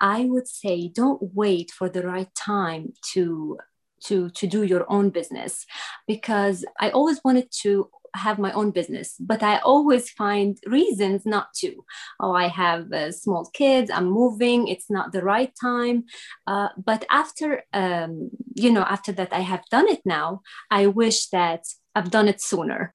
I would say don't wait for the right time to to to do your own business because I always wanted to have my own business but i always find reasons not to. Oh i have uh, small kids i'm moving it's not the right time. Uh, but after um, you know after that i have done it now i wish that i've done it sooner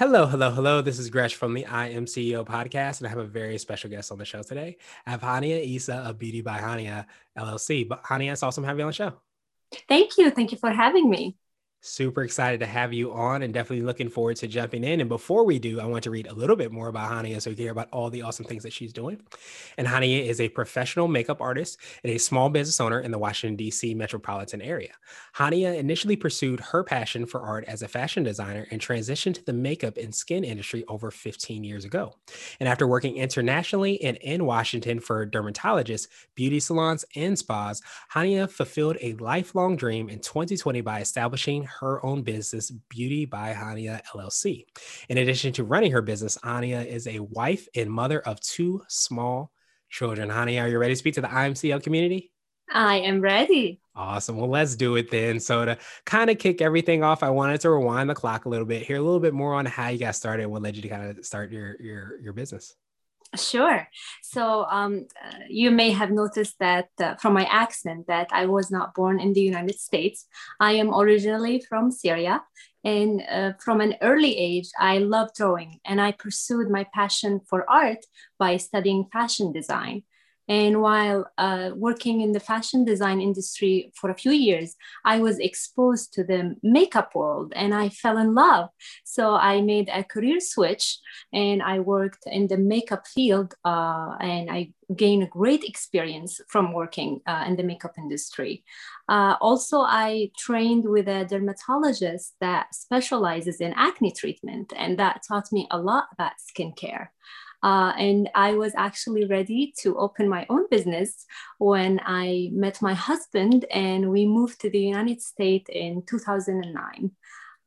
Hello, hello, hello. This is Gresh from the I Am CEO podcast, and I have a very special guest on the show today. I have Hania Isa of Beauty by Hania LLC. But Hania, it's awesome having you on the show. Thank you. Thank you for having me. Super excited to have you on and definitely looking forward to jumping in. And before we do, I want to read a little bit more about Hania so we can hear about all the awesome things that she's doing. And Hania is a professional makeup artist and a small business owner in the Washington, D.C. metropolitan area. Hania initially pursued her passion for art as a fashion designer and transitioned to the makeup and skin industry over 15 years ago. And after working internationally and in Washington for dermatologists, beauty salons, and spas, Hania fulfilled a lifelong dream in 2020 by establishing her own business, Beauty by Hania LLC. In addition to running her business, Hania is a wife and mother of two small children. Hania, are you ready to speak to the I Am CEO community? I am ready. Awesome. Well, let's do it then. So, to kind of kick everything off, I wanted to rewind the clock a little bit, hear a little bit more on how you got started, what led you to kind of start your your your business. Sure. So um, you may have noticed that uh, from my accent that I was not born in the United States. I am originally from Syria. And uh, from an early age, I loved drawing and I pursued my passion for art by studying fashion design. And while uh, working in the fashion design industry for a few years, I was exposed to the makeup world and I fell in love. So I made a career switch and I worked in the makeup field uh, and I gained a great experience from working uh, in the makeup industry. Uh, also, I trained with a dermatologist that specializes in acne treatment, and that taught me a lot about skincare. Uh, and I was actually ready to open my own business when I met my husband and we moved to the United States in 2009.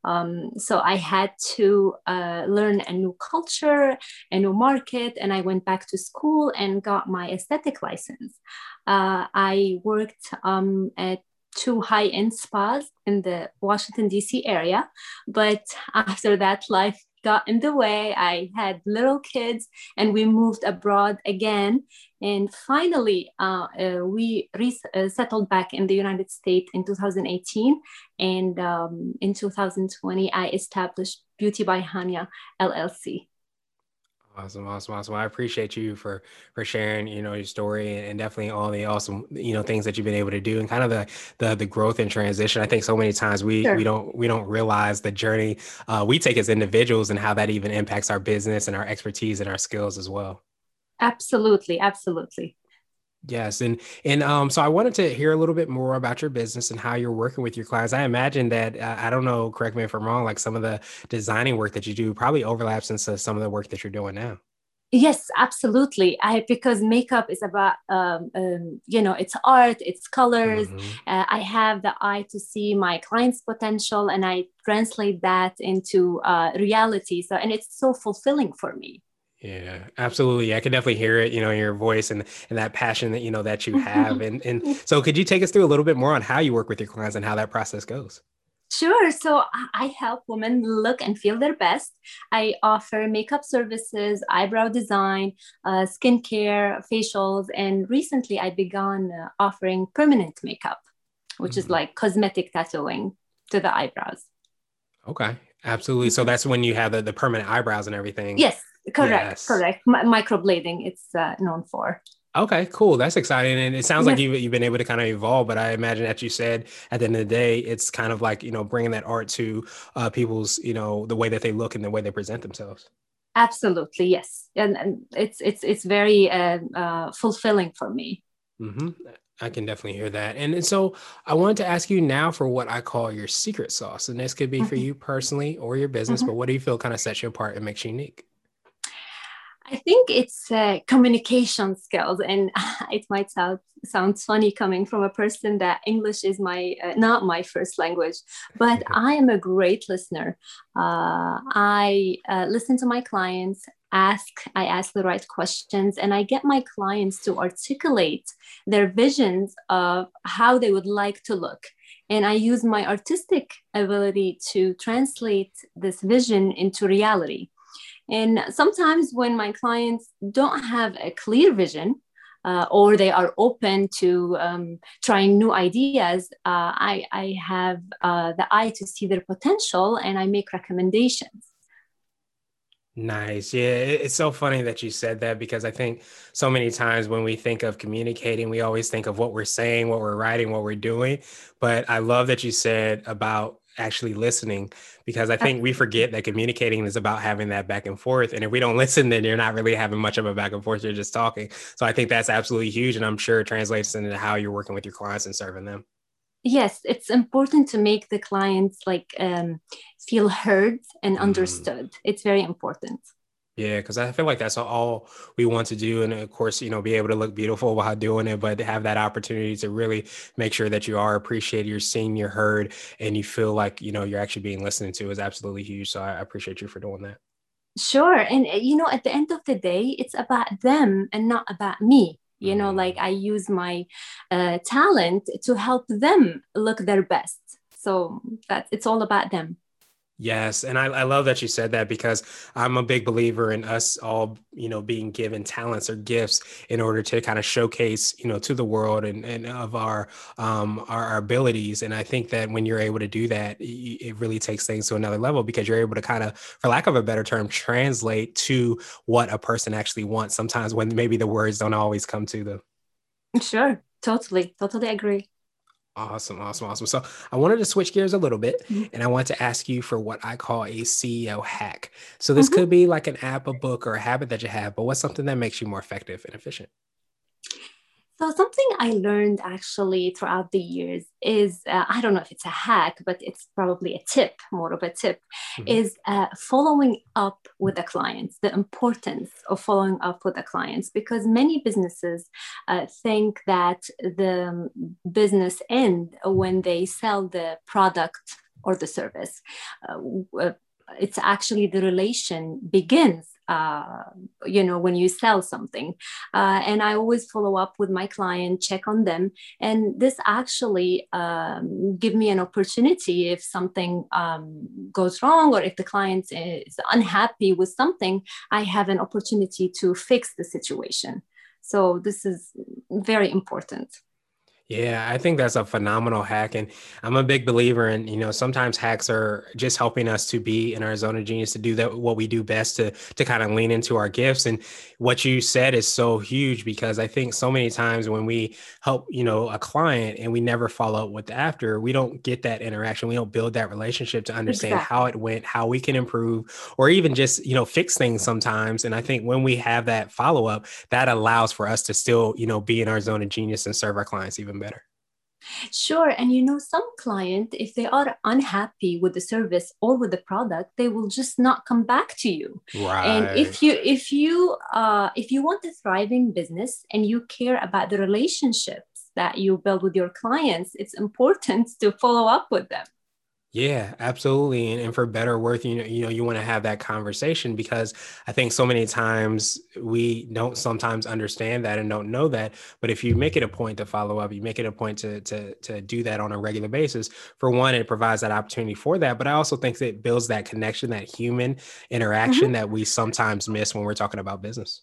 Um, so I had to uh, learn a new culture, a new market, and I went back to school and got my aesthetic license. Uh, I worked um, at two high-end spas in the Washington D.C. area, but after that, life got in the way. I had little kids, and we moved abroad again. And finally, uh, uh, we uh, settled back in the United States in 2018. And um, in 2020, I established Beauty by Hania LLC. Awesome, awesome, awesome. I appreciate you for for sharing, you know, your story and definitely all the awesome, you know, things that you've been able to do and kind of the the the growth and transition. I think so many times we sure. we don't we don't realize the journey uh, we take as individuals and how that even impacts our business and our expertise and our skills as well. Absolutely, absolutely. Yes, and and um, so I wanted to hear a little bit more about your business and how you're working with your clients. I imagine that uh, I don't know, correct me if I'm wrong. Like some of the designing work that you do probably overlaps into some of the work that you're doing now. Yes, absolutely. I because makeup is about um, um, you know it's art, it's colors. Mm-hmm. Uh, I have the eye to see my client's potential, and I translate that into uh, reality. So and it's so fulfilling for me. Yeah, absolutely. I can definitely hear it, you know, your voice and and that passion that you know that you have. and and so, could you take us through a little bit more on how you work with your clients and how that process goes? Sure. So I help women look and feel their best. I offer makeup services, eyebrow design, uh, skincare, facials, and recently I began uh, offering permanent makeup, which mm-hmm. is like cosmetic tattooing to the eyebrows. Okay, absolutely. So mm-hmm. that's when you have the, the permanent eyebrows and everything. Yes, Correct, yes. correct. M- microblading, it's uh, known for. Okay, cool. That's exciting. And it sounds like you've, you've been able to kind of evolve, but I imagine that you said at the end of the day, it's kind of like, you know, bringing that art to uh, people's, you know, the way that they look and the way they present themselves. Absolutely. Yes. And, and it's, it's, it's very uh, uh, fulfilling for me. Mm-hmm. I can definitely hear that. And, and so I wanted to ask you now for what I call your secret sauce. And this could be for mm-hmm. you personally or your business, mm-hmm. but what do you feel kind of sets you apart and makes you unique? I think it's uh, communication skills, and it might sound sound funny coming from a person that English is my uh, not my first language, but I am a great listener. Uh, I uh, listen to my clients, ask I ask the right questions, and I get my clients to articulate their visions of how they would like to look. And I use my artistic ability to translate this vision into reality. And sometimes when my clients don't have a clear vision, uh, or they are open to um, trying new ideas, uh, I, I, have uh, the eye to see their potential and I make recommendations. Nice. Yeah. It's so funny that you said that because I think so many times when we think of communicating, we always think of what we're saying, what we're writing, what we're doing. But I love that you said about actually listening because I think we forget that communicating is about having that back and forth. And if we don't listen, then you're not really having much of a back and forth. You're just talking. So I think that's absolutely huge. And I'm sure it translates into how you're working with your clients and serving them. Yes, it's important to make the clients like um, feel heard and mm-hmm. understood. Mm. It's very important. Yeah, because I feel like that's all we want to do. And of course, you know, be able to look beautiful while doing it, but have that opportunity to really make sure that you are appreciated, you're seen, you're heard, and you feel like, you know, you're actually being listened to is absolutely huge. So I appreciate you for doing that. Sure. And, eh, you know, at the end of the day, it's about them and not about me. You know, like mm. I use my uh, talent to help them look their best. So that it's all about them. Yes, and I, I, love that you said that because I'm a big believer in us all, you know, being given talents or gifts in order to kind of showcase, you know, to the world and, and of our, um, our, our abilities. And I think that when you're able to do that, it really takes things to another level because you're able to kind of, for lack of a better term, translate to what a person actually wants. Sometimes when maybe the words don't always come to them. Sure, totally, totally agree. Awesome, awesome, awesome. So I wanted to switch gears a little bit mm-hmm. and I want to ask you for what I call a CEO hack. So this mm-hmm. could be like an app, a book, or a habit that you have, but what's something that makes you more effective and efficient? So something I learned actually throughout the years is uh, I don't know if it's a hack, but it's probably a tip, more of a tip, mm-hmm. is uh, following up with the clients. The importance of following up with the clients because many businesses uh, think that the business end when they sell the product or the service. Uh, uh, it's actually the relation begins uh, you know when you sell something. Uh, and i always follow up with my client check on them. And this actually um, give me an opportunity if something um, goes wrong or if the client is unhappy with something i have an opportunity to fix the situation. So this is very important yeah, I think that's a phenomenal hack. And I'm a big believer in, you know, sometimes hacks are just helping us to be in our zone of genius to do that what we do best to to kind of lean into our gifts. And what you said is so huge because I think so many times when we help, you know, a client and we never follow up with the after, we don't get that interaction. We don't build that relationship to understand exactly. how it went, how we can improve, or even just, you know, fix things sometimes. And I think when we have that follow up, that allows for us to still, you know, be in our zone of genius and serve our clients even better. Sure. And you know, some client, if they are unhappy with the service or with the product, they will just not come back to you. Right. And if you if you uh, if you want a thriving business and you care about the relationships that you build with your clients, it's important to follow up with them. Yeah, absolutely. And, and for better worth, you know, you know, you want to have that conversation because I think so many times we don't sometimes understand that and don't know that. But if you make it a point to follow up, you make it a point to to to do that on a regular basis. For one, it provides that opportunity for that. But I also think that it builds that connection, that human interaction mm-hmm. that we sometimes miss when we're talking about business.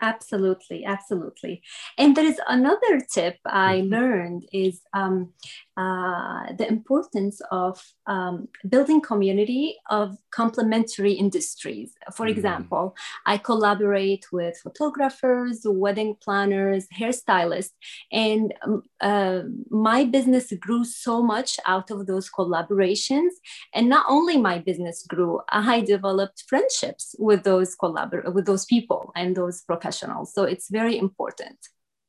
Absolutely, absolutely. And there is another tip I mm-hmm. learned is um, uh, the importance of um, building community of complementary industries. For mm. example, I collaborate with photographers, wedding planners, hairstylists, and um, uh, my business grew so much out of those collaborations. And not only my business grew, I developed friendships with those collabor- with those people and those professionals. So it's very important.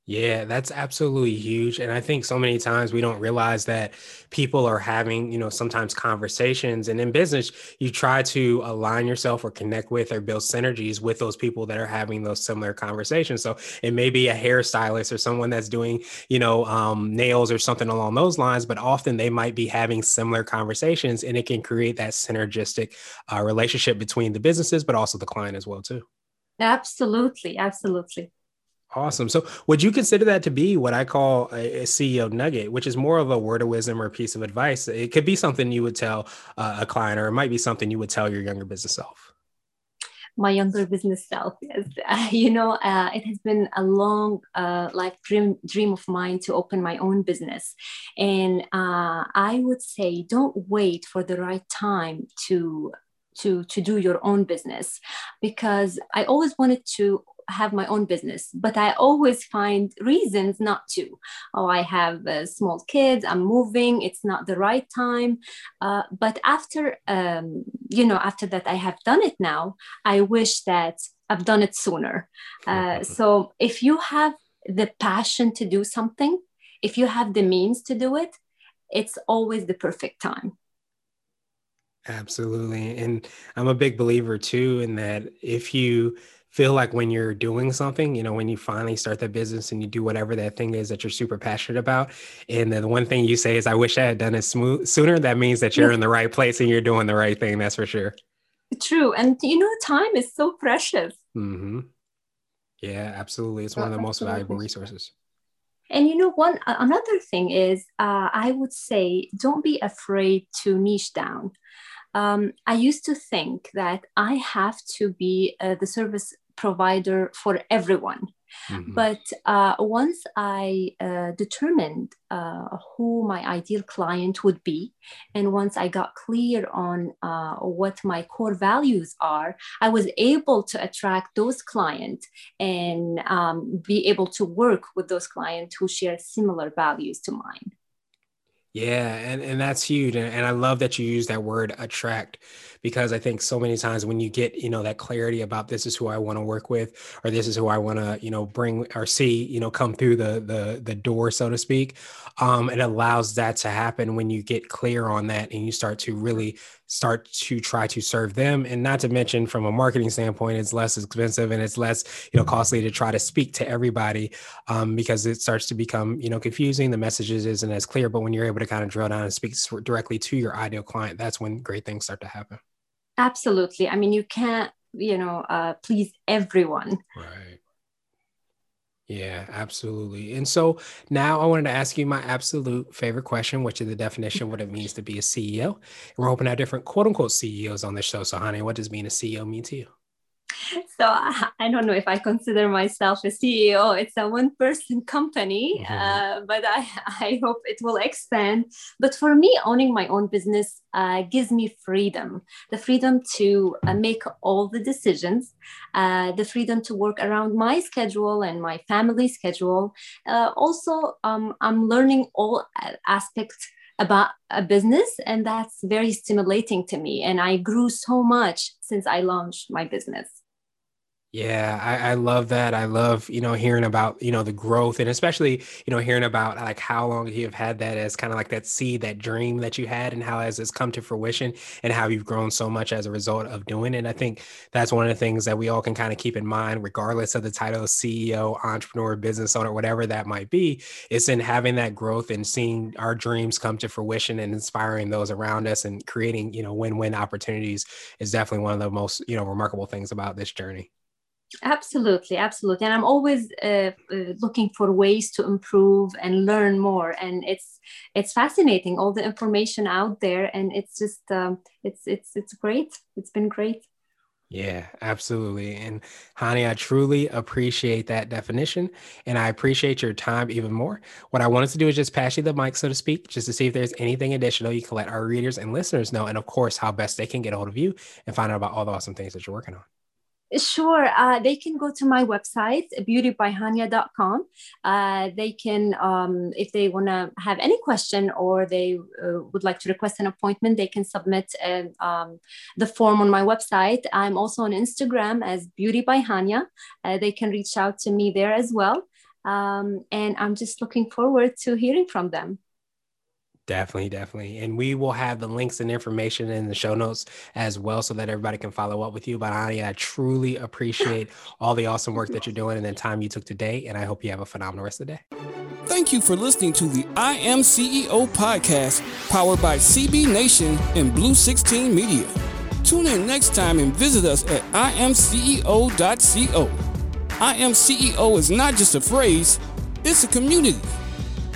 Yeah, that's absolutely huge. And I think so many times we don't realize that people are having, you know, sometimes conversations. And in business, you try to align yourself or connect with or build synergies with those people that are having those similar conversations. So it may be a hairstylist or someone that's doing, you know, um, nails or something along those lines, but often they might be having similar conversations and it can create that synergistic uh, relationship between the businesses, but also the client as well, too. Absolutely. Absolutely. Awesome. So, would you consider that to be what I call a, CEO nugget, which is more of a word of wisdom or a piece of advice? It could be something you would tell uh, a client, or it might be something you would tell your younger business self. My younger business self, yes. Uh, you know, uh, it has been a long uh, life dream dream of mine to open my own business, and uh, I would say, don't wait for the right time to to to do your own business because i always wanted to have my own business, but I always find reasons not to. Oh, I have uh, small kids, I'm moving, it's not the right time. Uh, but after, um, you know, after that, I have done it now, I wish that I've done it sooner. Uh, so if you have the passion to do something, if you have the means to do it, it's always the perfect time. Absolutely. And I'm a big believer too in that if you feel like when you're doing something, you know, when you finally start that business and you do whatever that thing is that you're super passionate about, and then the one thing you say is, "I wish I had done it smooth sooner," that means that you're in the right place and you're doing the right thing. That's for sure. True, and you know, time is so precious. Mm-hmm. Yeah, absolutely. It's one of the most valuable resources. And you know, one another thing is, uh, I would say, don't be afraid to niche down. Um, I used to think that I have to be uh, the service provider for everyone. Mm-hmm. But uh, once I uh, determined uh, who my ideal client would be, and once I got clear on uh, what my core values are, I was able to attract those clients and um, be able to work with those clients who share similar values to mine. Yeah, and, and that's huge. And, and I love that you use that word attract because I think so many times when you get, you know, that clarity about this is who I want to work with, or this is who I want to, you know, bring or see, you know, come through the the the door, so to speak. Um, it allows that to happen when you get clear on that and you start to really start to try to serve them. And not to mention from a marketing standpoint, it's less expensive and it's less, you know, costly to try to speak to everybody um, because it starts to become, you know, confusing. The messages isn't as clear, but when you're able to kind of drill down and speak directly to your ideal client, that's when great things start to happen. Absolutely. I mean, you can't, you know, uh, please everyone. Right. Yeah, absolutely. And so now I wanted to ask you my absolute favorite question, which is the definition what it means to be a CEO. And we're hoping to have different quote unquote CEOs on the show. So, Hania, what does being a CEO mean to you? So I don't know if I consider myself a CEO. It's a one person company, mm-hmm. uh, but I, I hope it will expand. But for me, owning my own business uh, gives me freedom the freedom to uh, make all the decisions, uh, the freedom to work around my schedule and my family schedule. Uh, also, um, I'm learning all aspects about a business and that's very stimulating to me and i grew so much since i launched my business yeah, I, I, love that. I love, you know, hearing about, you know, the growth and especially, you know, hearing about like how long you have had that as kind of like that seed, that dream that you had and how has this come to fruition and how you've grown so much as a result of doing it. And I think that's one of the things that we all can kind of keep in mind, regardless of the title of CEO, entrepreneur, business owner, whatever that might be, is in having that growth and seeing our dreams come to fruition and inspiring those around us and creating, you know, win-win opportunities is definitely one of the most, you know, remarkable things about this journey. Absolutely, absolutely. And I'm always uh, uh, looking for ways to improve and learn more. And it's it's fascinating all the information out there, and it's just um, it's it's it's great. It's been great. Yeah, absolutely. And Hania, I truly appreciate that definition and I appreciate your time even more. What I wanted to do is just pass you the mic, so to speak, just to see if there's anything additional you can let our readers and listeners know. And of course, how best they can get a hold of you and find out about all the awesome things that you're working on. Sure. Uh, they can go to my website, beautybyhania.com. Uh, they can, um, if they want to have any question or they uh, would like to request an appointment, they can submit a, um, the form on my website. I'm also on Instagram as Beauty by Hania. Uh, they can reach out to me there as well. Um, and I'm just looking forward to hearing from them. Definitely, definitely. And we will have the links and information in the show notes as well so that everybody can follow up with you. But Ani, I truly appreciate all the awesome work that you're doing and the time you took today. And I hope you have a phenomenal rest of the day. Thank you for listening to the I Am CEO podcast powered by CB Nation and Blue 16 Media. Tune in next time and visit us at imceo.co. I Am CEO is not just a phrase, it's a community.